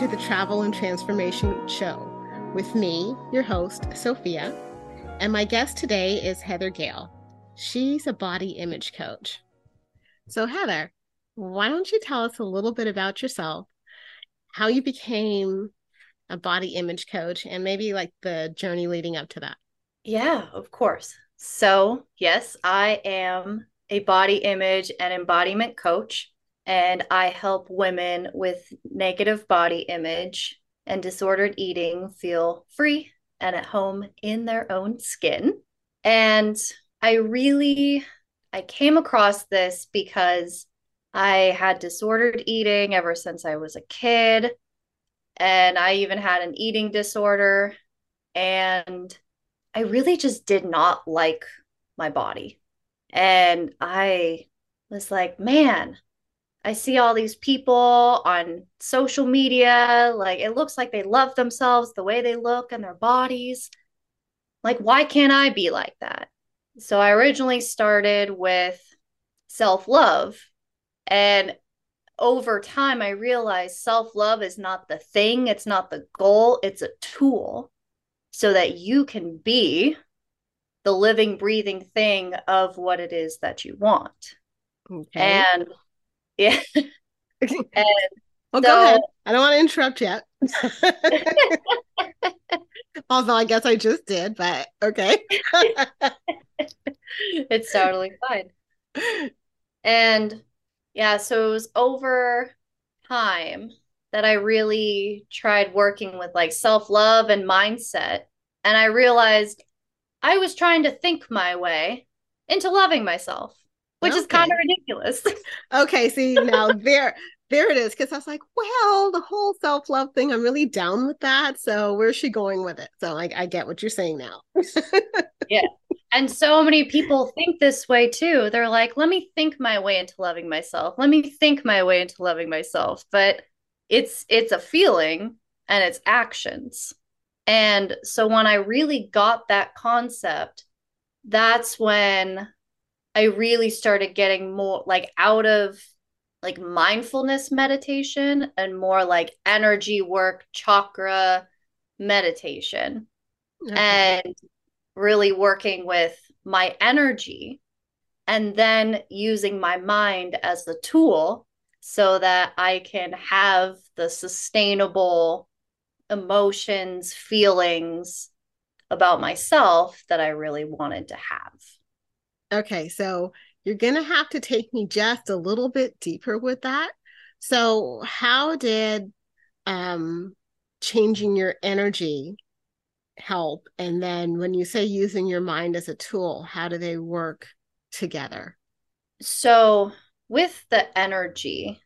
To the Travel and Transformation Show with me, your host, Sophia. And my guest today is Heather Gale. She's a body image coach. So, Heather, why don't you tell us a little bit about yourself, how you became a body image coach, and maybe like the journey leading up to that? Yeah, of course. So, yes, I am a body image and embodiment coach, and I help women with negative body image and disordered eating feel free and at home in their own skin. And I really I came across this because I had disordered eating ever since I was a kid and I even had an eating disorder and I really just did not like my body. And I was like, man, I see all these people on social media. Like, it looks like they love themselves the way they look and their bodies. Like, why can't I be like that? So, I originally started with self love. And over time, I realized self love is not the thing, it's not the goal, it's a tool so that you can be the living, breathing thing of what it is that you want. Okay. And yeah. well, so, go ahead. I don't want to interrupt yet. Although I guess I just did, but okay. it's totally fine. And yeah, so it was over time that I really tried working with like self love and mindset. And I realized I was trying to think my way into loving myself, which okay. is kind of ridiculous. okay, see now there there it is because I was like, well, the whole self love thing, I'm really down with that. So where's she going with it? So I, I get what you're saying now. yeah. And so many people think this way too. They're like, let me think my way into loving myself. Let me think my way into loving myself. But it's it's a feeling and it's actions. And so when I really got that concept, that's when I really started getting more like out of like mindfulness meditation and more like energy work, chakra meditation. Okay. And really working with my energy and then using my mind as the tool so that I can have the sustainable emotions, feelings about myself that I really wanted to have. Okay, so you're going to have to take me just a little bit deeper with that. So, how did um, changing your energy help? And then when you say using your mind as a tool, how do they work together? So, with the energy,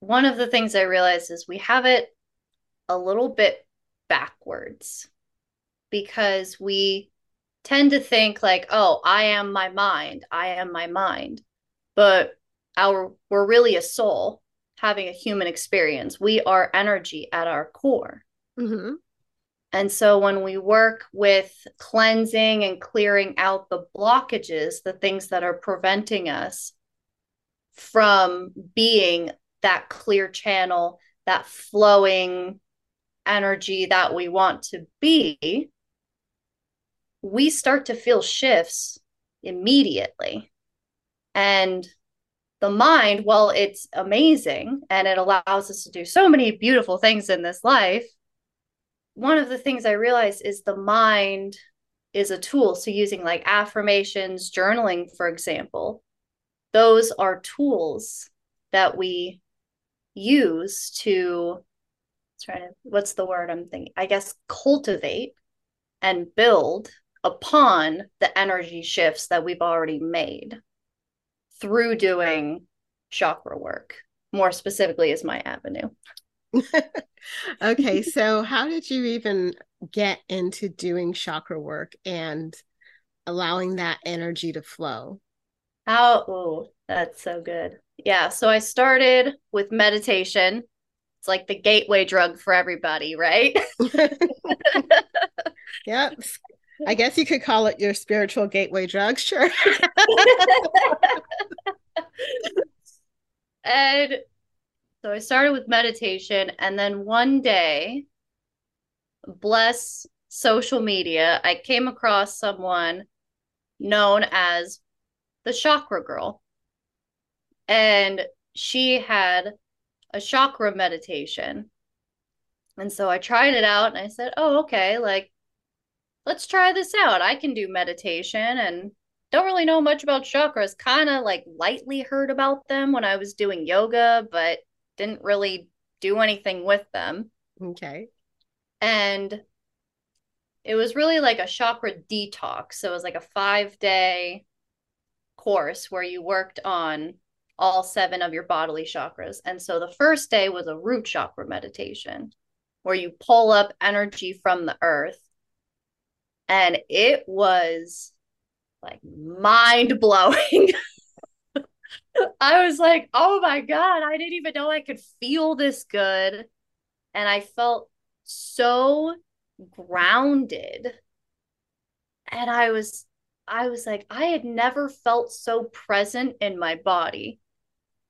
one of the things I realized is we have it a little bit backwards because we tend to think like, oh, I am my mind, I am my mind. But our we're really a soul having a human experience. We are energy at our core. Mm-hmm. And so when we work with cleansing and clearing out the blockages, the things that are preventing us from being that clear channel, that flowing energy that we want to be, we start to feel shifts immediately. And the mind, well, it's amazing and it allows us to do so many beautiful things in this life one of the things I realized is the mind is a tool. So, using like affirmations, journaling, for example, those are tools that we use to try to, what's the word I'm thinking? I guess cultivate and build upon the energy shifts that we've already made through doing chakra work. More specifically, is my avenue. okay, so how did you even get into doing chakra work and allowing that energy to flow? How oh, that's so good. Yeah, so I started with meditation. It's like the gateway drug for everybody, right? yep. I guess you could call it your spiritual gateway drug, sure. and So I started with meditation, and then one day, bless social media, I came across someone known as the Chakra Girl. And she had a chakra meditation. And so I tried it out and I said, oh, okay, like, let's try this out. I can do meditation and don't really know much about chakras. Kind of like lightly heard about them when I was doing yoga, but didn't really do anything with them. Okay. And it was really like a chakra detox. So it was like a five day course where you worked on all seven of your bodily chakras. And so the first day was a root chakra meditation where you pull up energy from the earth. And it was like mind blowing. I was like, oh my God, I didn't even know I could feel this good. And I felt so grounded. And I was I was like I had never felt so present in my body.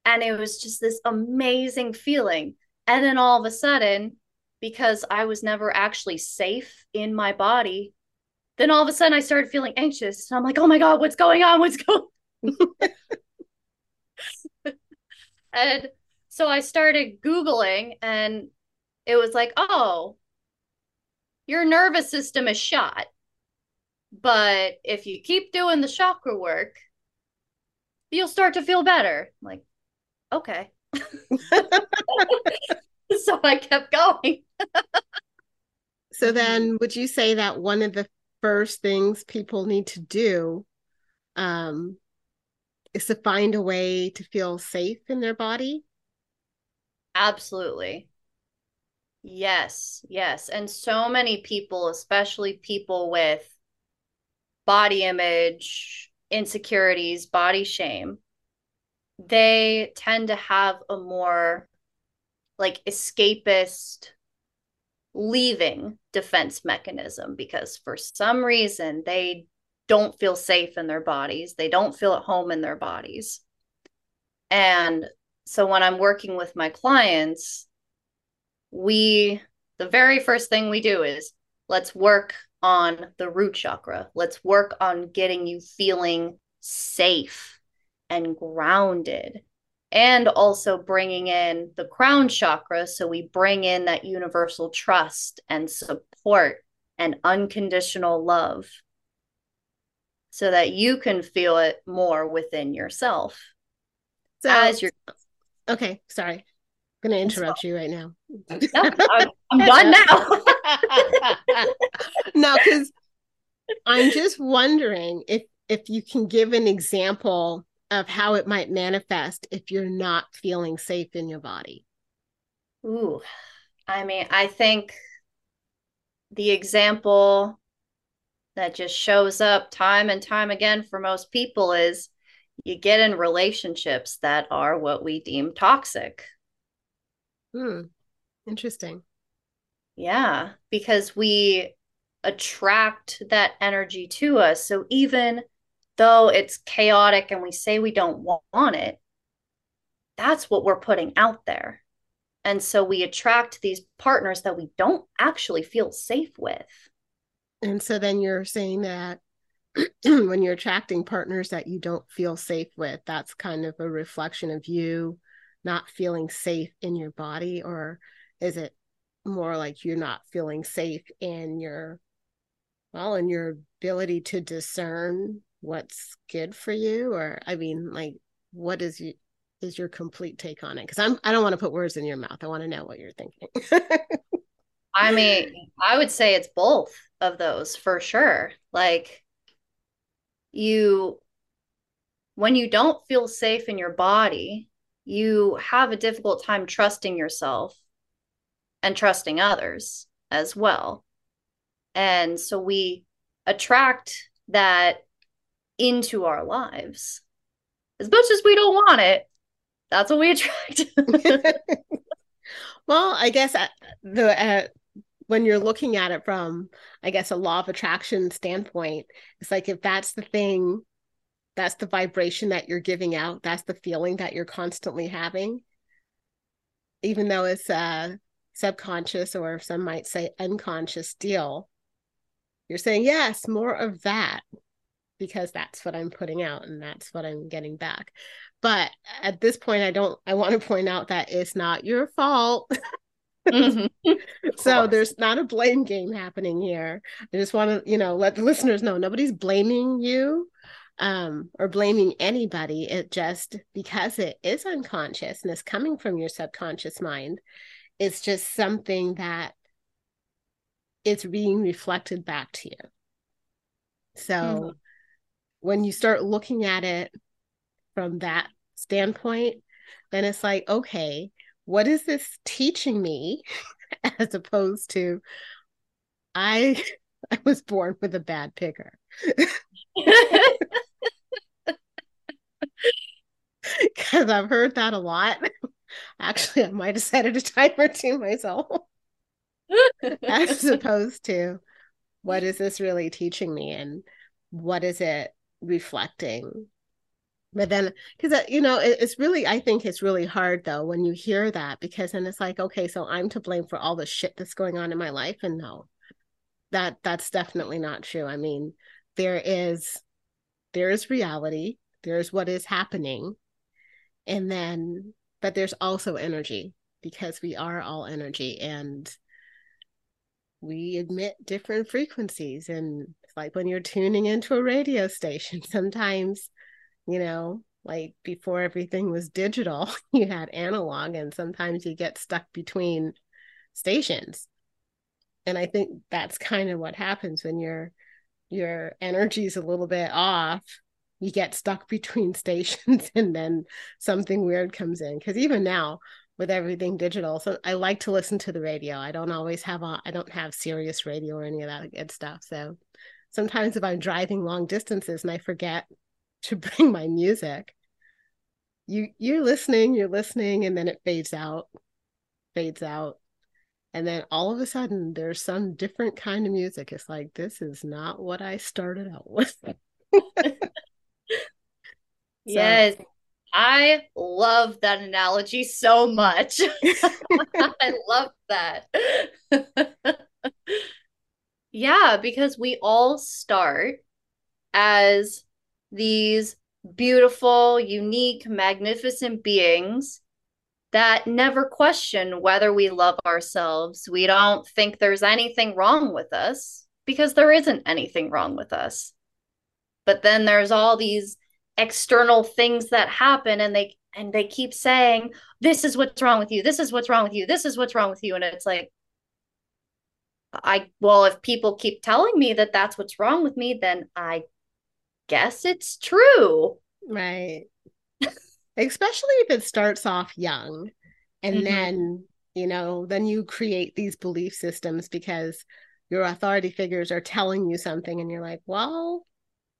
And it was just this amazing feeling. And then all of a sudden, because I was never actually safe in my body, then all of a sudden I started feeling anxious. And I'm like, oh my God, what's going on? What's going and so I started Googling and it was like, oh, your nervous system is shot. But if you keep doing the chakra work, you'll start to feel better. I'm like, okay. so I kept going. so then would you say that one of the first things people need to do um, is to find a way to feel safe in their body? Absolutely. Yes, yes. And so many people, especially people with body image, insecurities, body shame, they tend to have a more like escapist leaving defense mechanism because for some reason they don't feel safe in their bodies. They don't feel at home in their bodies. And so when I'm working with my clients, we the very first thing we do is let's work on the root chakra. Let's work on getting you feeling safe and grounded. And also bringing in the crown chakra. So we bring in that universal trust and support and unconditional love so that you can feel it more within yourself. So, as you're okay, sorry I'm going to interrupt you right now. No, I'm, I'm done now. no, because I'm just wondering if if you can give an example of how it might manifest if you're not feeling safe in your body. Ooh, I mean, I think the example that just shows up time and time again for most people is you get in relationships that are what we deem toxic Hmm. Interesting. Yeah, because we attract that energy to us. So even though it's chaotic and we say we don't want it, that's what we're putting out there. And so we attract these partners that we don't actually feel safe with. And so then you're saying that when you're attracting partners that you don't feel safe with, that's kind of a reflection of you not feeling safe in your body or is it more like you're not feeling safe in your well in your ability to discern what's good for you? Or i mean like what is you is your complete take on it? Because i'm i don't want to put words in your mouth. I want to know what you're thinking. I mean i would say it's both of those for sure. Like you when you don't feel safe in your body you have a difficult time trusting yourself and trusting others as well. And so we attract that into our lives. As much as we don't want it, that's what we attract. well, I guess uh, the uh, when you're looking at it from, I guess, a law of attraction standpoint, it's like if that's the thing that's the vibration that you're giving out that's the feeling that you're constantly having even though it's a subconscious or some might say unconscious deal, you're saying, yes, more of that because that's what I'm putting out and that's what I'm getting back. But at this point, I don't, I want to point out that it's not your fault. mm-hmm. so there's not a blame game happening here. I just want to, you know, let the listeners know nobody's blaming you um, or blaming anybody. It just because it is unconscious and it's coming from your subconscious mind, it's just something that it's being reflected back to you. So mm-hmm. When you start looking at it from that standpoint, then it's like, okay, what is this teaching me as opposed to I I was born with a bad picker. Because I've heard that a lot. Actually, I might have said it a time or two myself. as opposed to what is this really teaching me and what is it reflecting. But then because uh, you know it, it's really i think it's really hard though when you hear that because then it's like okay so i'm to blame for all the shit that's going on in my life and no that that's definitely not true. I mean there is there is reality there's what is happening and then but there's also energy because we are all energy and we emit different frequencies and like when you're tuning into a radio station sometimes you know like before everything was digital you had analog and sometimes you get stuck between stations. And i think that's kind of what happens when your your energy's a little bit off you get stuck between stations and then something weird comes in. Because even now with everything digital so i like to listen to the radio. I don't always have a i don't have Sirius radio or any of that good stuff. So sometimes if i'm driving long distances and i forget to bring my music you you're listening you're listening and then it fades out fades out. And then all of a sudden there's some different kind of music. It's like this is not what i started out with. Yes. I love that analogy so much. I love that yeah because we all start as these beautiful, unique, magnificent beings that never question whether we love ourselves. We don't think there's anything wrong with us because there isn't anything wrong with us. But then there's all these external things that happen and they and they keep saying this is what's wrong with you this is what's wrong with you this is what's wrong with you and it's like I well if people keep telling me that that's what's wrong with me then I guess it's true. Right. Especially if it starts off young and mm-hmm. then, you know, then you create these belief systems because your authority figures are telling you something and you're like, well,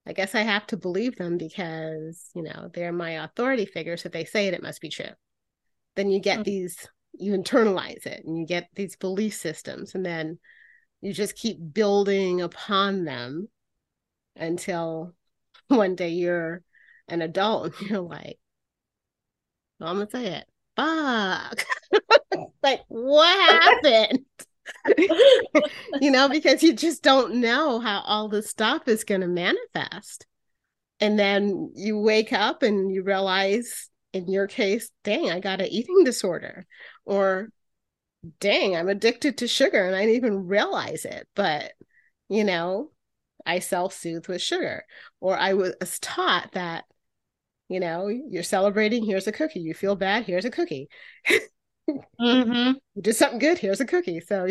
I guess I have to believe them because, you know, they're my authority figures. If they say it, it must be true. Then you get mm-hmm. these, you internalize it and you get these belief systems and then you just keep building upon them until one day you're an adult and you're like, well, I'm gonna say it. Fuck. like, what happened? you know, because you just don't know how all this stuff is to manifest. And then you wake up and you realize, in your case, dang, I got an eating disorder. Or, dang, I'm addicted to sugar and I didn't even realize it. But, you know, I self soothe with sugar. Or I was taught that, you know, you're celebrating, here's a cookie. You feel bad, here's a cookie. mm-hmm. You did something good, here's a cookie. So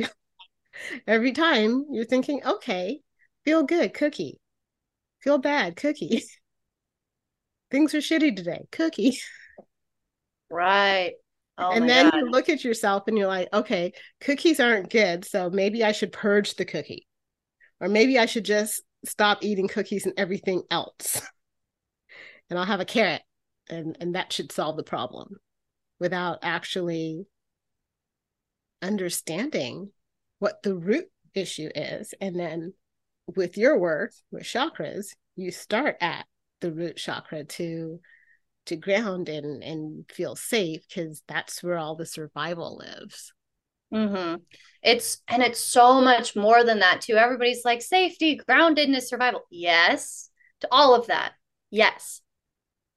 every time you're thinking, okay, feel good, cookie. Feel bad, cookie. Things are shitty today, cookie. Right. Oh and then God. you look at yourself and you're like, okay, cookies aren't good. So maybe I should purge the cookie. Or maybe I should just stop eating cookies and everything else. and I'll have a carrot and and that should solve the problem without actually understanding what the root issue is and then with your work with chakras you start at the root chakra to to ground and and feel safe because that's where all the survival lives. Mm-hmm. It's and it's so much more than that too. Everybody's like safety, groundedness, survival. Yes, to all of that. Yes.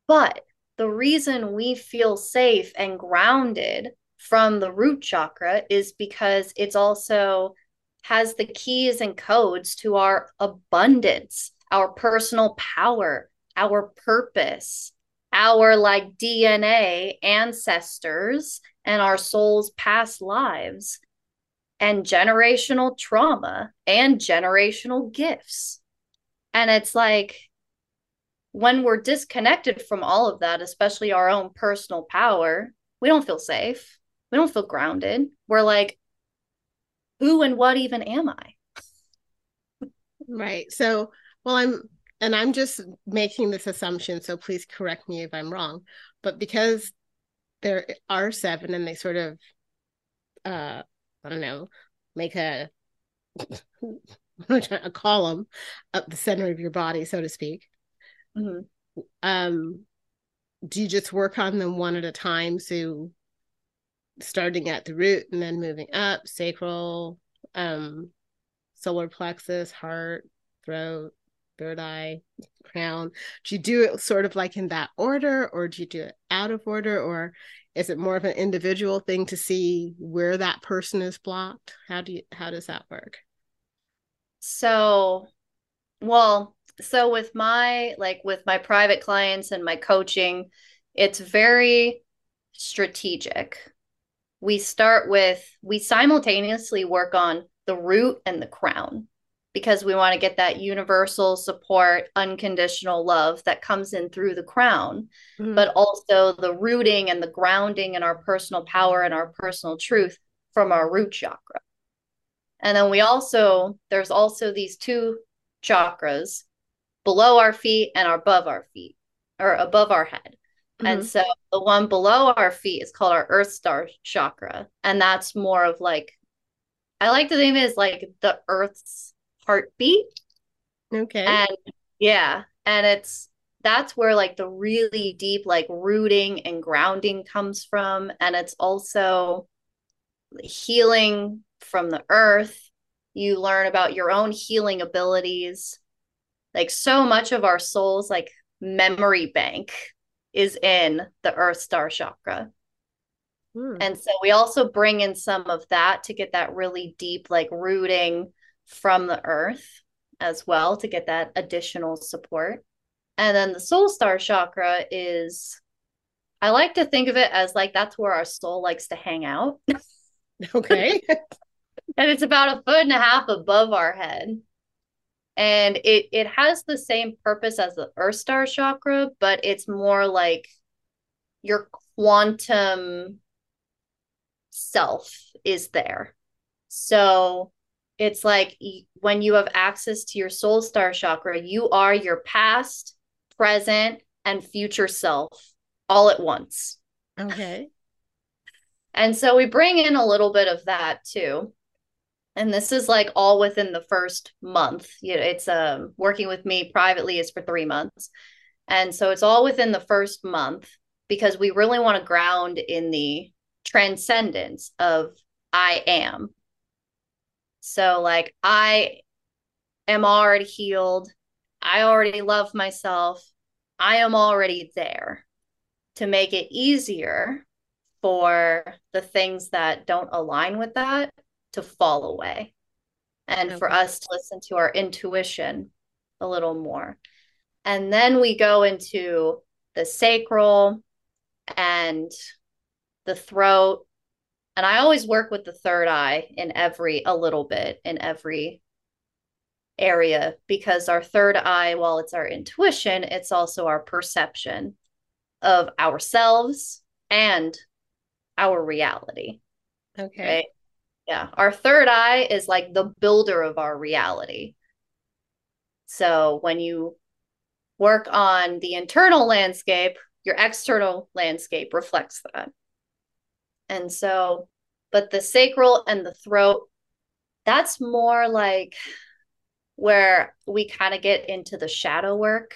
But the reason we feel safe and grounded from the root chakra is because it's also has the keys and codes to our abundance, our personal power, our purpose, our like DNA, ancestors, and our soul's past lives, and generational trauma and generational gifts. And it's like when we're disconnected from all of that, especially our own personal power, we don't feel safe. We don't feel grounded. We're like, who and what even am I? Right. So, well, I'm, and I'm just making this assumption. So please correct me if I'm wrong. But because there are seven and they sort of, uh, I don't know, make a, a column up the center of your body, so to speak. Mm-hmm. Um, do you just work on them one at a time? So starting at the root and then moving up, sacral, um, solar plexus, heart, throat, third eye, crown. Do you do it sort of like in that order, or do you do it out of order, or is it more of an individual thing to see where that person is blocked? How do you how does that work? So, well, so with my like with my private clients and my coaching, it's very strategic we start with we simultaneously work on the root and the crown because we want to get that universal support unconditional love that comes in through the crown mm-hmm. but also the rooting and the grounding and our personal power and our personal truth from our root chakra and then we also there's also these two chakras below our feet and above our feet or above our head Mm-hmm. And so the one below our feet is called our Earth Star chakra. And that's more of like, I like to think of it as like the Earth's heartbeat. Okay. And yeah. And it's, that's where like the really deep, like rooting and grounding comes from. And it's also healing from the earth. You learn about your own healing abilities. Like so much of our soul's like memory bank is in the earth star chakra. Hmm. And so we also bring in some of that to get that really deep, like rooting from the earth as well to get that additional support. And then the soul star chakra is, I like to think of it as like that's where our soul likes to hang out. Okay. and it's about a foot and a half above our head and it it has the same purpose as the earth star chakra but it's more like your quantum self is there so it's like when you have access to your soul star chakra you are your past present and future self all at once. Okay. And so we bring in a little bit of that too. And this is like all within the first month. You know it's um working with me privately is for three months. And so it's all within the first month because we really want to ground in the transcendence of i am so like i am already healed i already love myself i am already there to make it easier for the things that don't align with that to fall away and okay. for us to listen to our intuition a little more. And then we go into the sacral and the throat. And I always work with the third eye in every, a little bit in every area because our third eye, while it's our intuition, it's also our perception of ourselves and our reality. Okay. Right? Yeah. Our third eye is like the builder of our reality. So when you work on the internal landscape, your external landscape reflects that. And so, but the sacral and the throat, that's more like where we kind of get into the shadow work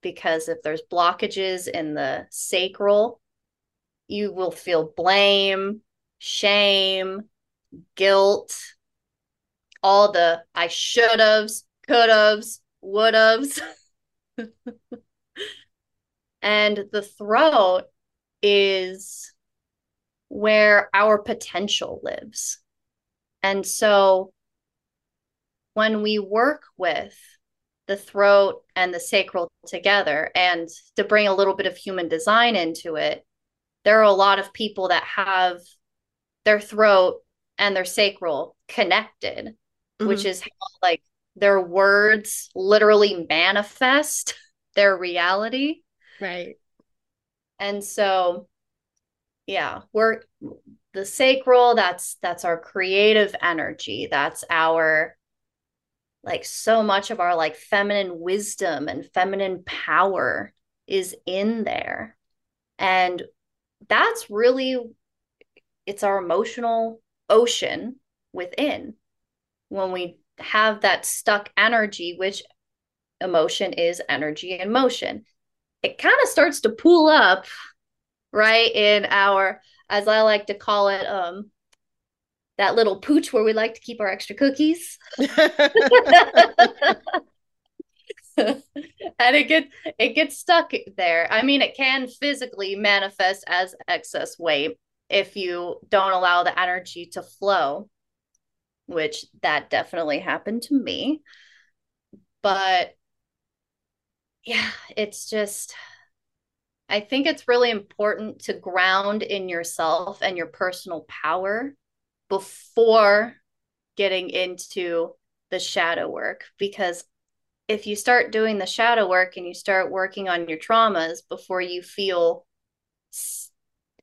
because if there's blockages in the sacral, you will feel blame, shame, guilt, all the I should have's, could have's, would have's. and the throat is where our potential lives. And so when we work with the throat and the sacral together, and to bring a little bit of human design into it, there are a lot of people that have their throat and their sacral connected, mm-hmm. which is how, like their words literally manifest their reality. Right. And so, yeah, we're the sacral, that's that's our creative energy. That's our like so much of our like feminine wisdom and feminine power is in there. And that's really it's our emotional ocean within when we have that stuck energy which emotion is energy and motion it kind of starts to pool up right in our as i like to call it um that little pooch where we like to keep our extra cookies and it gets it gets stuck there. I mean, it can physically manifest as excess weight if you don't allow the energy to flow, which that definitely happened to me. But yeah, it's just I think it's really important to ground in yourself and your personal power before getting into the shadow work because if you start doing the shadow work and you start working on your traumas before you feel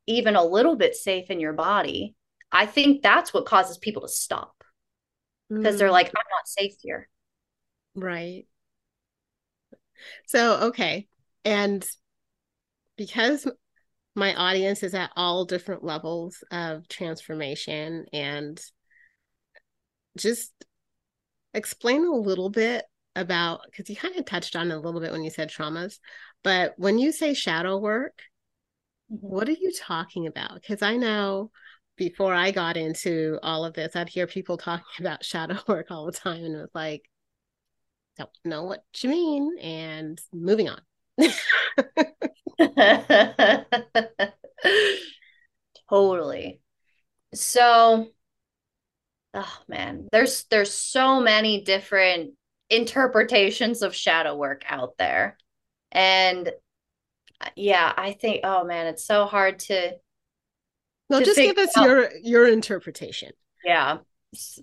even a little bit safe in your body, I think that's what causes people to stop because mm. they're like, I'm not safe here. Right. So, okay. And because my audience is at all different levels of transformation and just explain a little bit about because you kind of touched on it a little bit when you said traumas, but when you say shadow work, mm-hmm. what are you talking about? Because I know before I got into all of this, I'd hear people talking about shadow work all the time, and it was like, don't know what you mean, and moving on. totally. So, oh man, there's there's so many different interpretations of shadow work out there. And yeah, I think oh man, it's so hard to No, just give us out. your your interpretation. Yeah.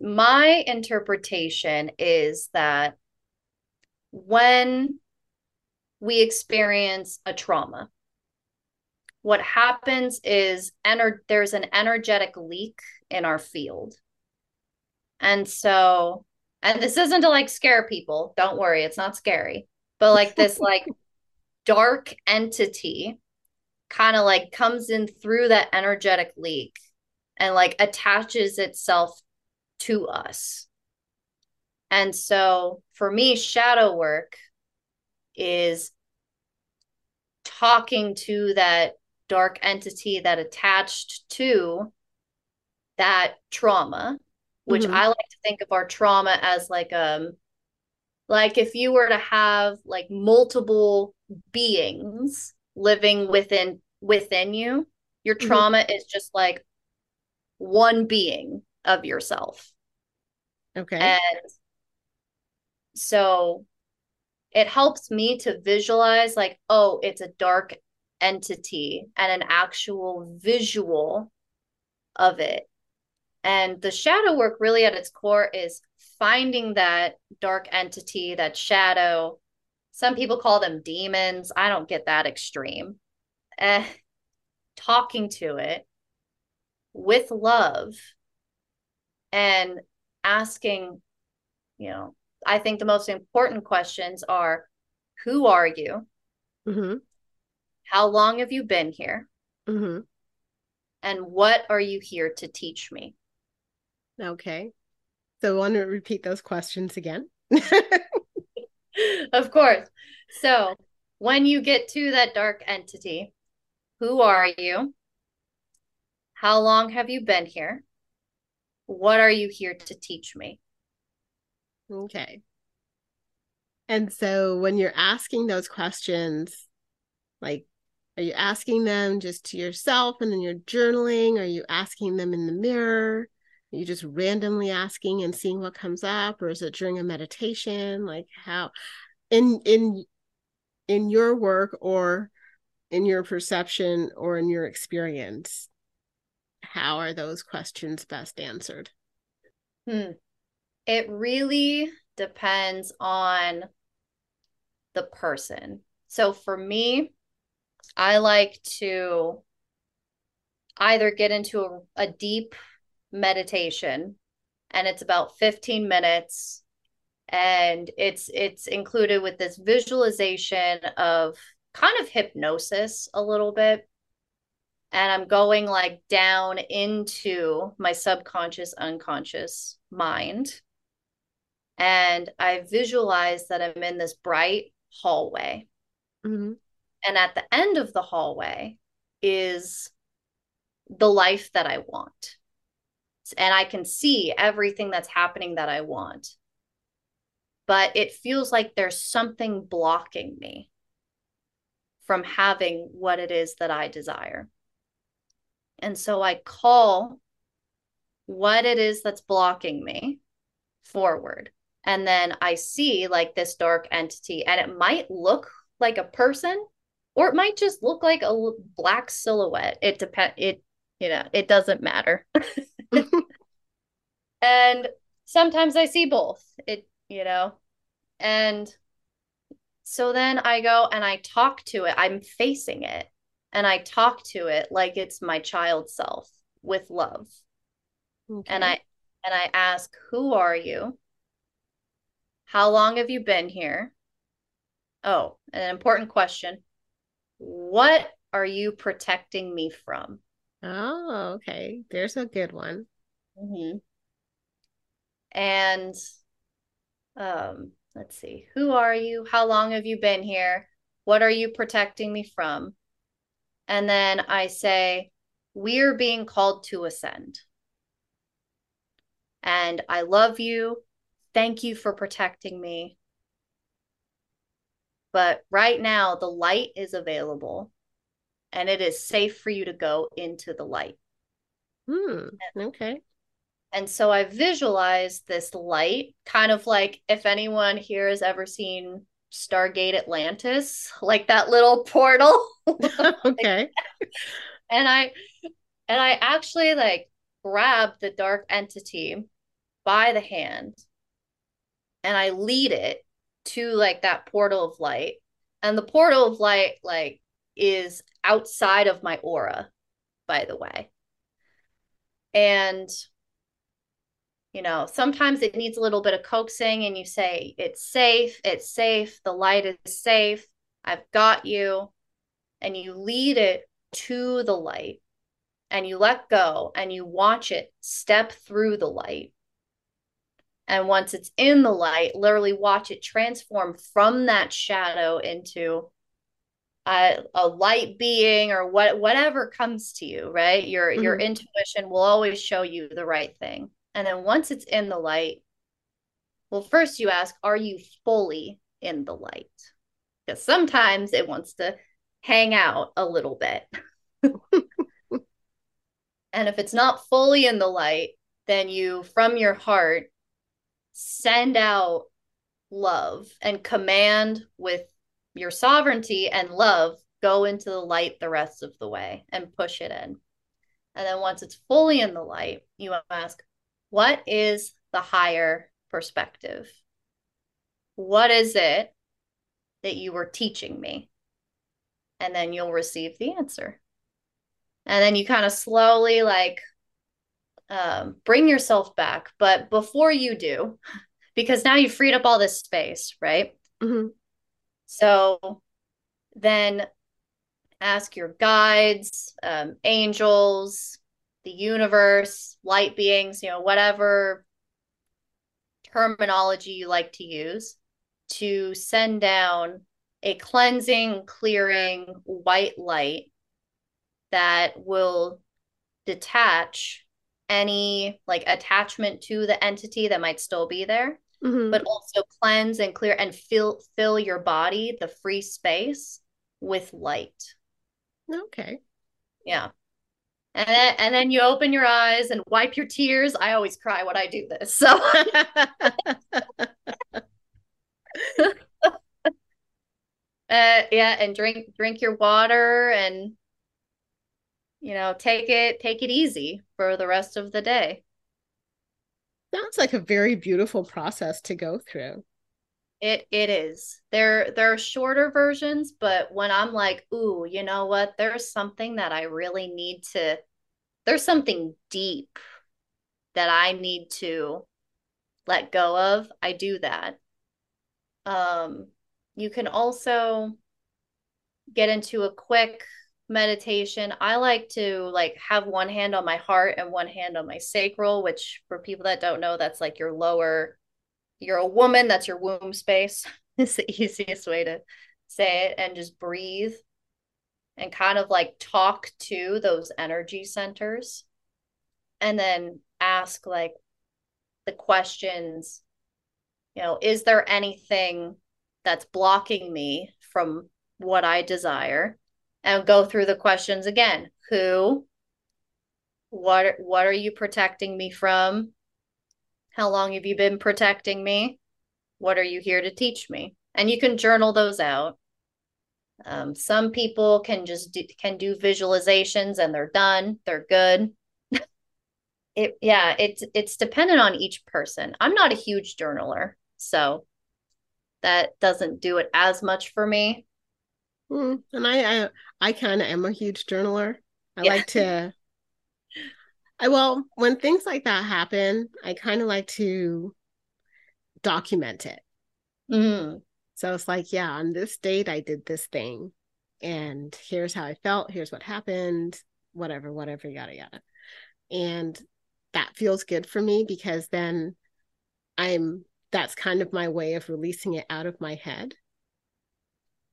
My interpretation is that when we experience a trauma, what happens is ener- there's an energetic leak in our field. And so and this isn't to like scare people don't worry it's not scary but like this like dark entity kind of like comes in through that energetic leak and like attaches itself to us and so for me shadow work is talking to that dark entity that attached to that trauma which mm-hmm. I like to think of our trauma as like um like if you were to have like multiple beings living within within you, your mm-hmm. trauma mm-hmm. is just like one being of yourself. Okay. And so it helps me to visualize like oh, it's a dark entity and an actual visual of it and the shadow work, really at its core, is finding that dark entity, that shadow. Some people call them demons. I don't get that extreme. Eh, talking to it with love and asking, you know, I think the most important questions are who are you? Mm-hmm. How long have you been here? Mm-hmm. And what are you here to teach me? Okay. So I want to repeat those questions again. of course. So when you get to that dark entity, who are you? How long have you been here? What are you here to teach me? Okay. And so when you're asking those questions, like, are you asking them just to yourself and then you're journaling? Are you asking them in the mirror? Are you just randomly asking and seeing what comes up? Or is it during a meditation? Like how in in in your work or in your perception or in your experience, how are those questions best answered? Hmm. It really depends on the person. So for me, I like to either get into a, a deep meditation and it's about 15 minutes and it's it's included with this visualization of kind of hypnosis a little bit and i'm going like down into my subconscious unconscious mind and i visualize that i'm in this bright hallway mm-hmm. and at the end of the hallway is the life that i want and i can see everything that's happening that i want but it feels like there's something blocking me from having what it is that I desire. And so I call what it is that's blocking me forward. And then I see like this dark entity, and it might look like a person or it might just look like a black silhouette. It depends. It, you know, it doesn't matter. and sometimes I see both. It you know? And so then I go and I talk to it. I'm facing it and I talk to it like it's my child self with love. Okay. And I and I ask, "Who are you? How long have you been here?" Oh, an important question. What are you protecting me from? Oh, okay. There's a good one. Mm-hmm. And um, let's see. Who are you? How long have you been here? What are you protecting me from? And then I say, We're being called to ascend. And I love you. Thank you for protecting me. But right now, the light is available and it is safe for you to go into the light. Hmm. Okay. And so I visualized this light, kind of like if anyone here has ever seen Stargate Atlantis, like that little portal. okay. and I and I actually like grab the dark entity by the hand and I lead it to like that portal of light. And the portal of light like is outside of my aura, by the way. And you know sometimes it needs a little bit of coaxing and you say it's safe it's safe the light is safe i've got you and you lead it to the light and you let go and you watch it step through the light and once it's in the light literally watch it transform from that shadow into a, a light being or what whatever comes to you right your mm-hmm. your intuition will always show you the right thing and then once it's in the light, well, first you ask, are you fully in the light? Because sometimes it wants to hang out a little bit. and if it's not fully in the light, then you, from your heart, send out love and command with your sovereignty and love go into the light the rest of the way and push it in. And then once it's fully in the light, you ask, what is the higher perspective? What is it that you were teaching me? And then you'll receive the answer. And then you kind of slowly like um, bring yourself back. But before you do, because now you've freed up all this space, right? Mm-hmm. So then ask your guides, um, angels, the universe, light beings, you know, whatever terminology you like to use, to send down a cleansing, clearing white light that will detach any like attachment to the entity that might still be there mm-hmm. but also cleanse and clear and fill fill your body the free space with light. Okay. Yeah. And then, and then you open your eyes and wipe your tears. I always cry when i do this so. Uh, yeah and drink drink your water and you know take it take it easy for the rest of the day. Sounds like a very beautiful process to go through. It it is. There there are shorter versions but when i'm like ooh you know what? There's something that i really need to there's something deep that i need to let go of i do that. Um you can also get into a quick meditation. I like to like have one hand on my heart and one hand on my sacral which for people that don't know that's like your lower you're a woman that's your womb space. Is the easiest way to say it and just breathe and kind of like talk to those energy centers. And then ask like the questions you know is there anything that's blocking me from what i desire and go through the questions again. Who? What what are you protecting me from? How long have you been protecting me? What are you here to teach me? And you can journal those out. Um, some people can just do, can do visualizations and they're done. They're good. it yeah, it's it's dependent on each person. I'm not a huge journaler, so that doesn't do it as much for me. Mm, and I, I, I kind of am a huge journaler. I yeah. like to. I well, when things like that happen, I kind of like to document it. Mm. So it's like, yeah, on this date, I did this thing, and here's how I felt. Here's what happened. Whatever, whatever, yada yada, and that feels good for me because then I'm. That's kind of my way of releasing it out of my head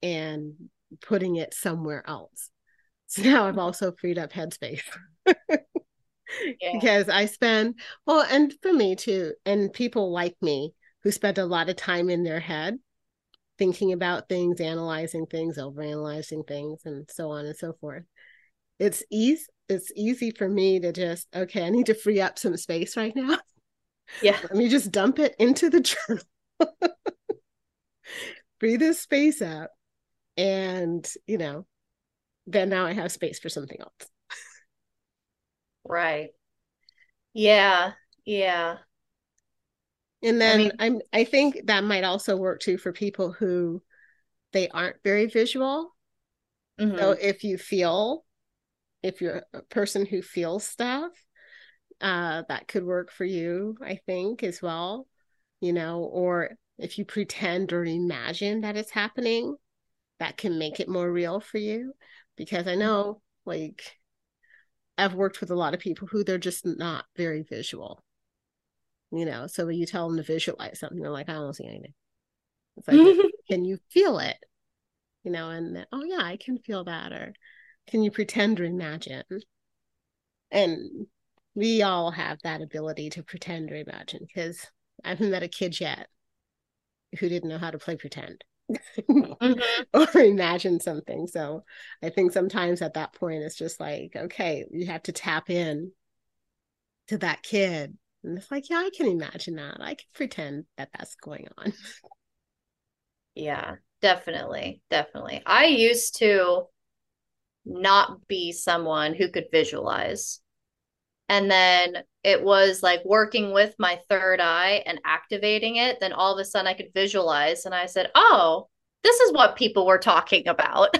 and putting it somewhere else. So now I've also freed up headspace. yeah. Because I spend, well, and for me too, and people like me who spend a lot of time in their head thinking about things, analyzing things, overanalyzing things, and so on and so forth. It's easy. It's easy for me to just okay. I need to free up some space right now. Yeah. Let me just dump it into the journal. free this space up and you know then now i have space for something else. Right. Yeah yeah. And then I mean, i'm i think that might also work too for people who they aren't very visual. Mm-hmm. so if you feel if you're a person who feels stuff uh that could work for you i think as well you know or if you pretend or imagine that it's happening that can make it more real for you? Because i mm-hmm. know like i've worked with a lot of people who they're just not very visual you know? So when you tell them to visualize something they're like i don't see anything. It's like can you feel it? You know and oh yeah i can feel that or can you pretend or imagine? And we all have that ability to pretend or imagine because i haven't met a kid yet who didn't know how to play pretend mm-hmm. or imagine something. So I think sometimes at that point it's just like, okay, you have to tap in to that kid. And it's like, yeah, I can imagine that. I can pretend that that's going on. Yeah, definitely. Definitely. I used to not be someone who could visualize. And then it was like working with my third eye and activating it. Then all of a sudden I could visualize. And I said, oh, this is what people were talking about.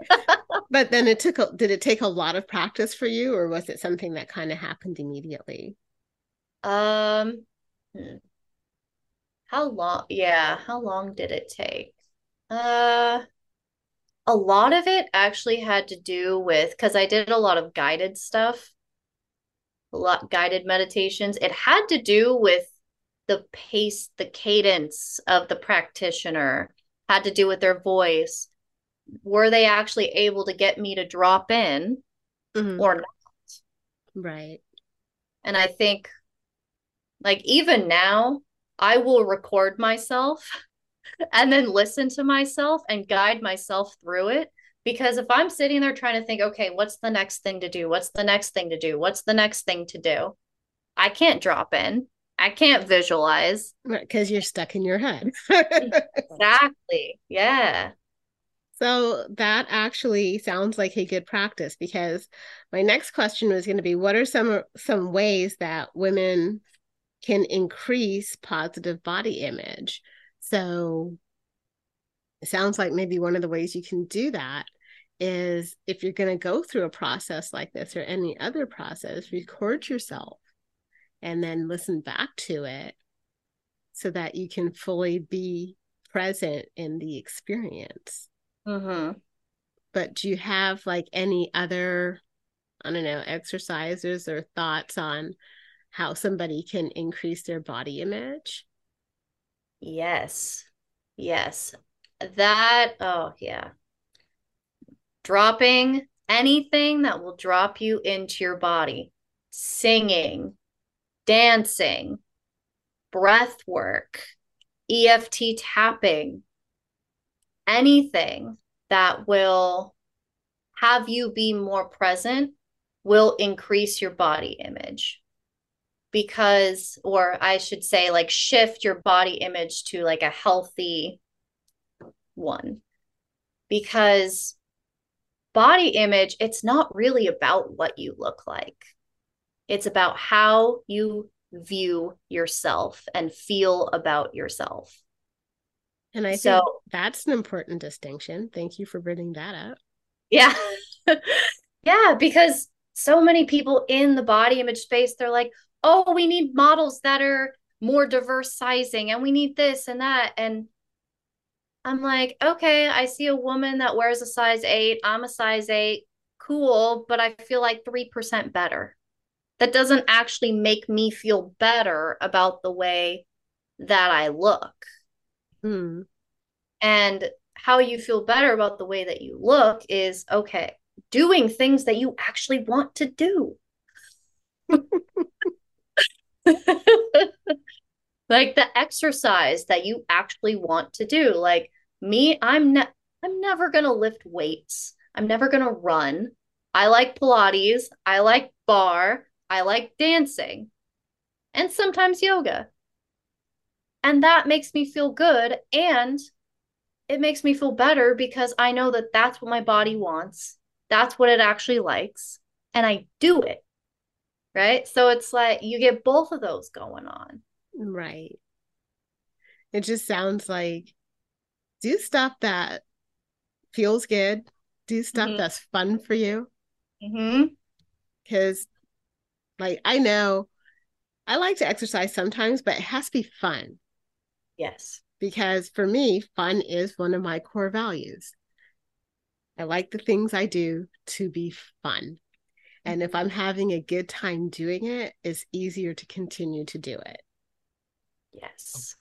but then it took, a, did it take a lot of practice for you or was it something that kind of happened immediately? Um, how long? Yeah. How long did it take? Uh, a lot of it actually had to do with because I did a lot of guided stuff guided meditations. It had to do with the pace, the cadence of the practitioner, had to do with their voice. Were they actually able to get me to drop in mm-hmm. or not? Right. And I think, like, even now, I will record myself and then listen to myself and guide myself through it. Because if I'm sitting there trying to think, okay, what's the next thing to do? What's the next thing to do? What's the next thing to do? I can't drop in. I can't visualize. Because you're stuck in your head. exactly. Yeah. So that actually sounds like a good practice because my next question was going to be what are some some ways that women can increase positive body image? So it sounds like maybe one of the ways you can do that is if you're going to go through a process like this or any other process, record yourself and then listen back to it so that you can fully be present in the experience. Mm-hmm. But do you have like any other, I don't know, exercises or thoughts on how somebody can increase their body image? Yes. Yes. That, oh, yeah. Dropping anything that will drop you into your body, singing, dancing, breath work, EFT tapping, anything that will have you be more present will increase your body image. Because or i should say like shift your body image to like a healthy one. Because body image it's not really about what you look like it's about how you view yourself and feel about yourself. And I so, think that's an important distinction. Thank you for bringing that up. Yeah. yeah, because so many people in the body image space, they're like, oh, we need models that are more diverse sizing and we need this and that. And I'm like, okay, I see a woman that wears a size eight. I'm a size eight. Cool. But I feel like 3% better that doesn't actually make me feel better about the way that I look. Mm. And how you feel better about the way that you look is okay, doing things that you actually want to do. like the exercise that you actually want to do. Like me, I'm ne- I'm never going to lift weights. I'm never going to run. I like Pilates. I like barre. I like dancing and sometimes yoga. And that makes me feel good. And it makes me feel better because I know that that's what my body wants. That's what it actually likes. And I do it. Right. So it's like you get both of those going on. Right. It just sounds like do stuff that feels good, do stuff mm-hmm. that's fun for you. Because mm-hmm. Like I know I like to exercise sometimes, but it has to be fun. Yes. Because for me, fun is one of my core values. I like the things I do to be fun. And if I'm having a good time doing it, it's easier to continue to do it. Yes.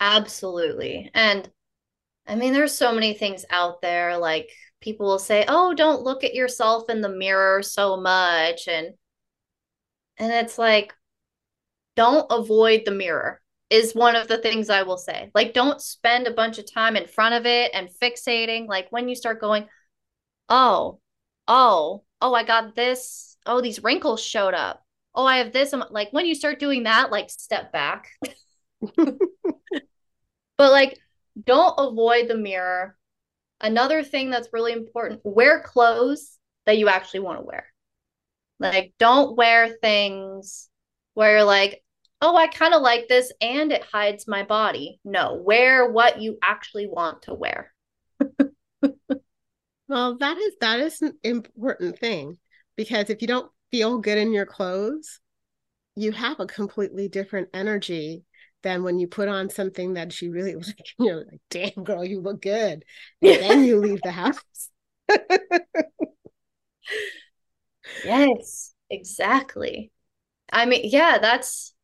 Absolutely. And I mean, there's so many things out there. Like people will say, oh, don't look at yourself in the mirror so much. And and it's like, don't avoid the mirror, is one of the things I will say. Like, don't spend a bunch of time in front of it and fixating. Like, when you start going, oh, oh, oh, I got this. Oh, these wrinkles showed up. Oh, I have this. I'm like, when you start doing that, like, step back. but like, don't avoid the mirror. Another thing that's really important wear clothes that you actually want to wear. Like, don't wear things where you're like, oh, I kind of like this and it hides my body. No, wear what you actually want to wear. well, that is that is an important thing because if you don't feel good in your clothes, you have a completely different energy than when you put on something that she really like, you know, like, damn girl, you look good. And then you leave the house. Yes, exactly. I mean, yeah, that's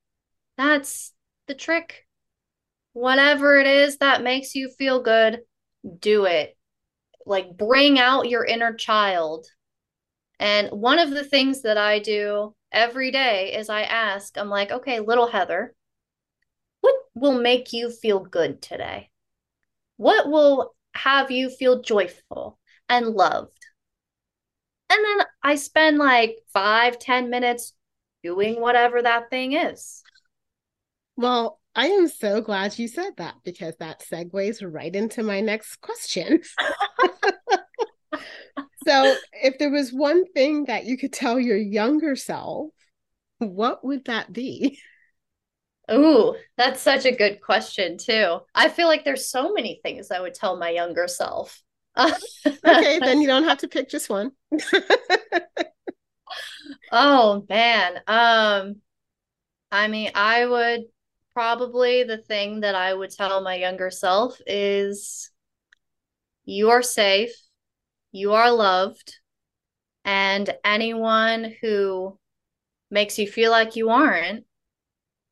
that's the trick. whatever it is that makes you feel good, do it. Like bring out your inner child. And one of the things that I do every day is I ask, I'm like, okay, little Heather, will make you feel good today? What will have you feel joyful and loved? And then I spend like five, ten minutes doing whatever that thing is. Well, I am so glad you said that because that segues right into my next question. so, if there was one thing that you could tell your younger self, what would that be? Ooh, that's such a good question, too. I feel like there's so many things I would tell my younger self. okay, then you don't have to pick just one. oh man. Um I mean, I would probably the thing that I would tell my younger self is you are safe, you are loved, and anyone who makes you feel like you aren't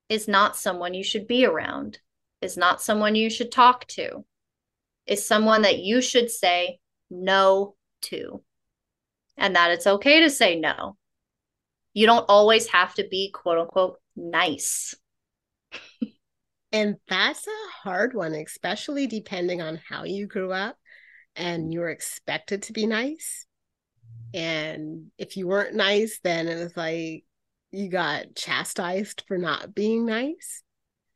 is not someone you should be around, is not someone you should talk to is someone that you should say no to, and that it's okay to say no. You don't always have to be quote unquote nice. and that's a hard one, especially depending on how you grew up and you're expected to be nice. And if you weren't nice, then it was like you got chastised for not being nice.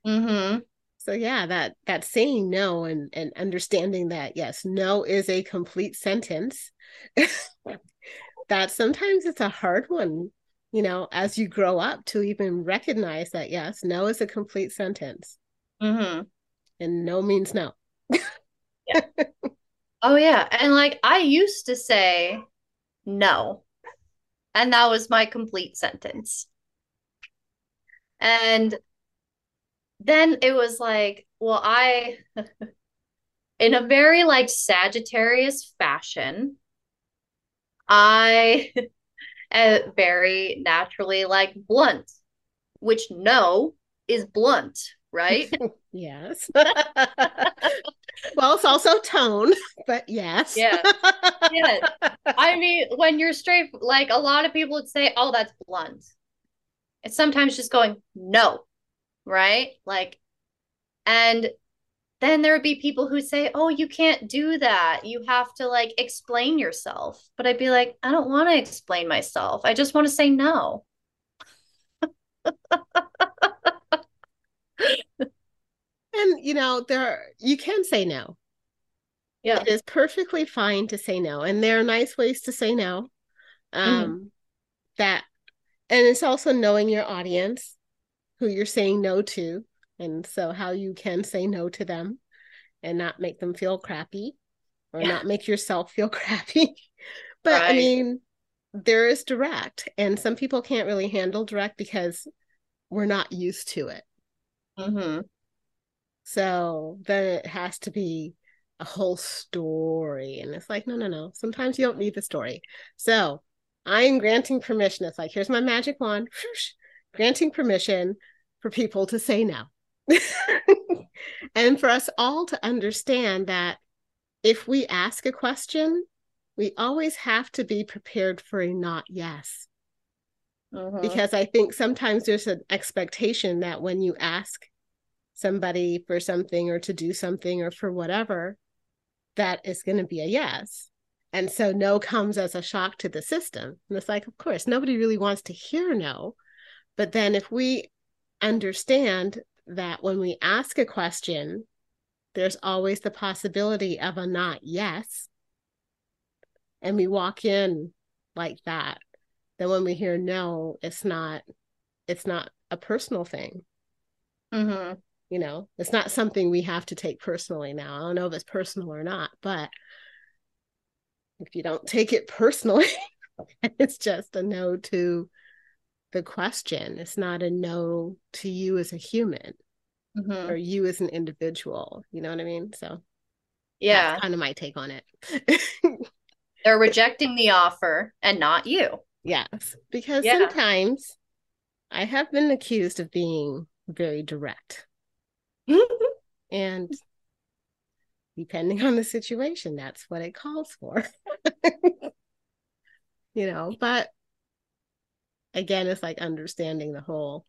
Mm-hmm. So yeah that that saying no and and understanding that yes no is a complete sentence. That sometimes it's a hard one you know as you grow up to even recognize that yes no is a complete sentence. Mm-hmm. and no means no. Yeah. oh yeah. And like i used to say no. And that was my complete sentence and then it was like, well, I, in a very like Sagittarius fashion, I am very naturally like blunt, which no is blunt, right? yes. well, it's also tone, but yes. Yeah. Yeah. I mean, when you're straight, like a lot of people would say, oh, that's blunt. It's sometimes just going, no, right? Like, and then there would be people who say, oh, you can't do that. You have to like explain yourself. But I'd be like, I don't want to explain myself. I just want to say no. and you know there you can say no yeah it is perfectly fine to say no and there are nice ways to say no mm-hmm. um mm-hmm. that and it's also knowing your audience who you're saying no to and so how you can say no to them and not make them feel crappy or yeah. not make yourself feel crappy but right. i mean there is direct and some people can't really handle direct because we're not used to it mm-hmm. so then it has to be a whole story and it's like no no no sometimes you don't need the story so i'm granting permission it's like here's my magic wand granting permission for people to say no. and for us all to understand that if we ask a question, we always have to be prepared for a not yes. Uh-huh. Because I think sometimes there's an expectation that when you ask somebody for something or to do something or for whatever, that is going to be a yes. And so no comes as a shock to the system. And it's like, of course, nobody really wants to hear no. But then if we understand that when we ask a question, there's always the possibility of a not yes. And we walk in like that. Then when we hear no, it's not, it's not a personal thing. Mm-hmm. You know, it's not something we have to take personally now. I don't know if it's personal or not, but if you don't take it personally, it's just a no to the question. It's not a no to you as a human mm-hmm. or you as an individual. You know what I mean? So, yeah, kind of my take on it. They're rejecting the offer and not you. Yes, because yeah. sometimes I have been accused of being very direct. And depending on the situation, that's what it calls for. you know, but again, it's like understanding the whole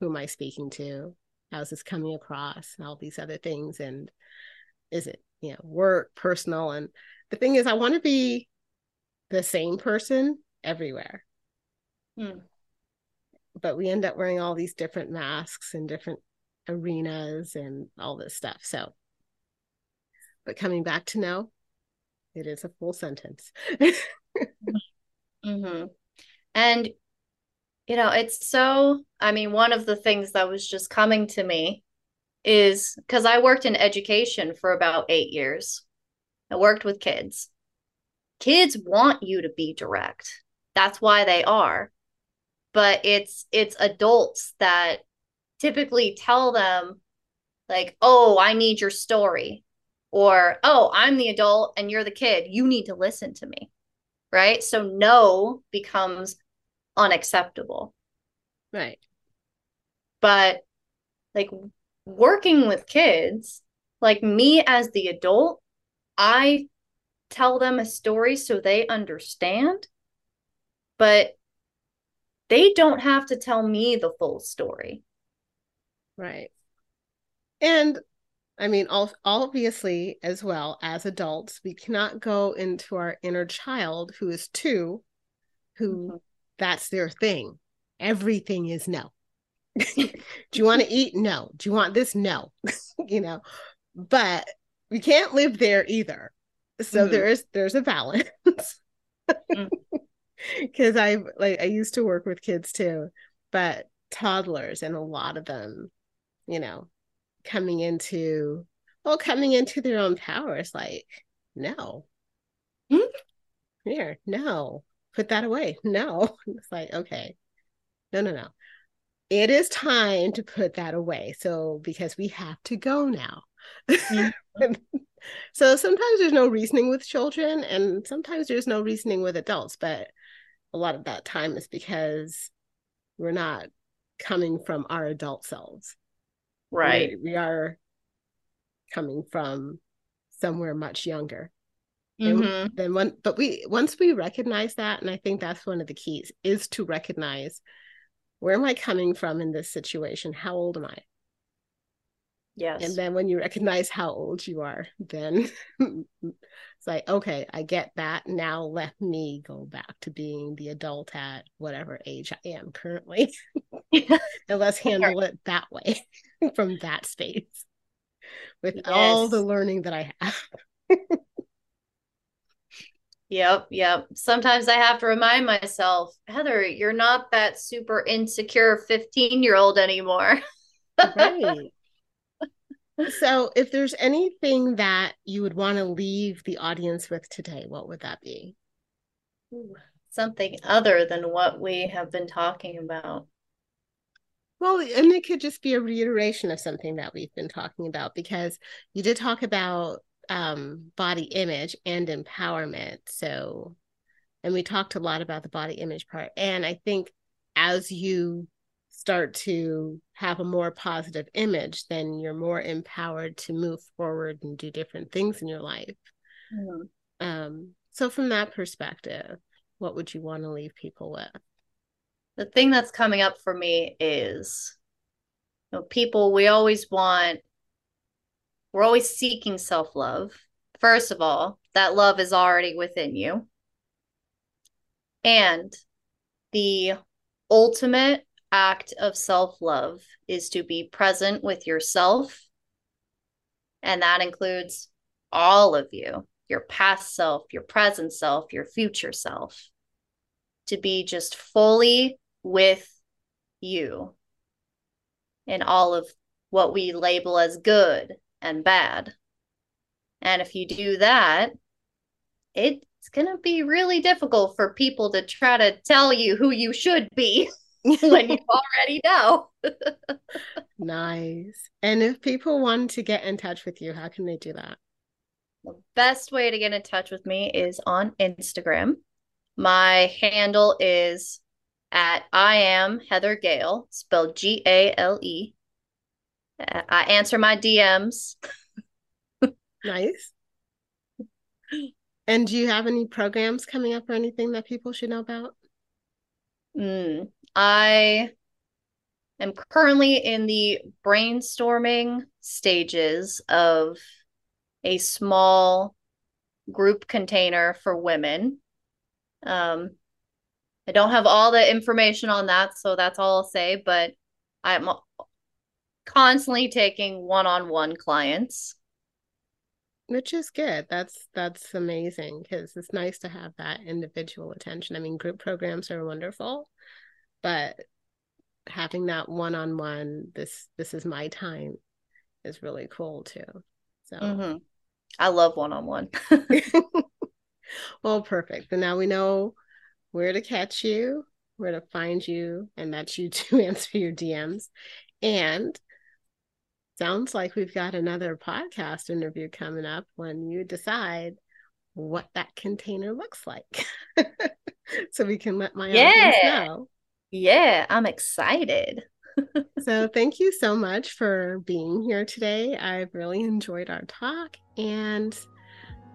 who am I speaking to? How's this coming across? And all these other things. And is it, you know, work, personal? And the thing is, I want to be the same person everywhere. Hmm. But we end up wearing all these different masks and different arenas and all this stuff. So, but coming back to no, it is a full sentence. mm-hmm. And you know, it's so, I mean, one of the things that was just coming to me is because I worked in education for about eight years. I worked with kids. Kids want you to be direct. That's why they are. But it's it's adults that typically tell them like, "Oh, I need your story." Or, "Oh, I'm the adult and you're the kid. You need to listen to me." Right? So no becomes unacceptable. Right. But like working with kids, like me as the adult, I tell them a story so they understand, but they don't have to tell me the full story. Right. And I mean, obviously, as well as adults, we cannot go into our inner child who is two, who mm-hmm that's their thing. Everything is no. Do you want to eat? No. Do you want this? No. you know, but we can't live there either. So mm-hmm. there is there's a balance. Because mm. I like I used to work with kids too, but toddlers and a lot of them, you know, coming into well, coming into their own power is like, no. Mm-hmm. Here, no put that away. No. It's like, okay. No, no, no. It is time to put that away. So, because we have to go now. Mm-hmm. so, sometimes there's no reasoning with children, and sometimes there's no reasoning with adults. But a lot of that time is because we're not coming from our adult selves. Right. we, we are coming from somewhere much younger. Mm-hmm. then one but we once we recognize that and i think that's one of the keys is to recognize where am i coming from in this situation how old am i yes and then when you recognize how old you are then it's like okay i get that now let me go back to being the adult at whatever age i am currently and let's handle it that way from that space with yes. all the learning that i have Yep, yep. Sometimes I have to remind myself, Heather, you're not that super insecure 15 year old anymore. right. So, if there's anything that you would want to leave the audience with today, what would that be? something other than what we have been talking about. Well, and it could just be a reiteration of something that we've been talking about because you did talk about um, body image and empowerment. So, and we talked a lot about the body image part. And I think as you start to have a more positive image, then you're more empowered to move forward and do different things in your life. Mm-hmm. Um, so, from that perspective, what would you want to leave people with? The thing that's coming up for me is you know, people, we always want we're always seeking self love. First of all, that love is already within you. And the ultimate act of self love is to be present with yourself. And that includes all of you your past self, your present self, your future self. To be just fully with you in all of what we label as good and bad. And if you do that, it's going to be really difficult for people to try to tell you who you should be when you already know. nice. And if people want to get in touch with you, how can they do that? The best way to get in touch with me is on Instagram. My handle is at I am Heather Gale, spelled G A L E. I answer my DMs. nice. And do you have any programs coming up or anything that people should know about? Mm, I am currently in the brainstorming stages of a small group container for women. Um, I don't have all the information on that, so that's all I'll say, but I'm constantly taking one-on-one clients. Which is good. That's that's amazing because it's nice to have that individual attention. I mean, group programs are wonderful, but having that one-on-one, this this is my time, is really cool too. So mm-hmm. I love one-on-one. well, perfect. And now we know where to catch you, where to find you, and that you to answer your DMs. And sounds like we've got another podcast interview coming up when you decide what that container looks like. so we can let my yeah. audience know. Yeah, I'm excited. so thank you so much for being here today. I've really enjoyed our talk and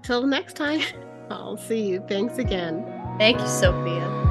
till next time, I'll see you. Thanks again. Thank you, Sophia.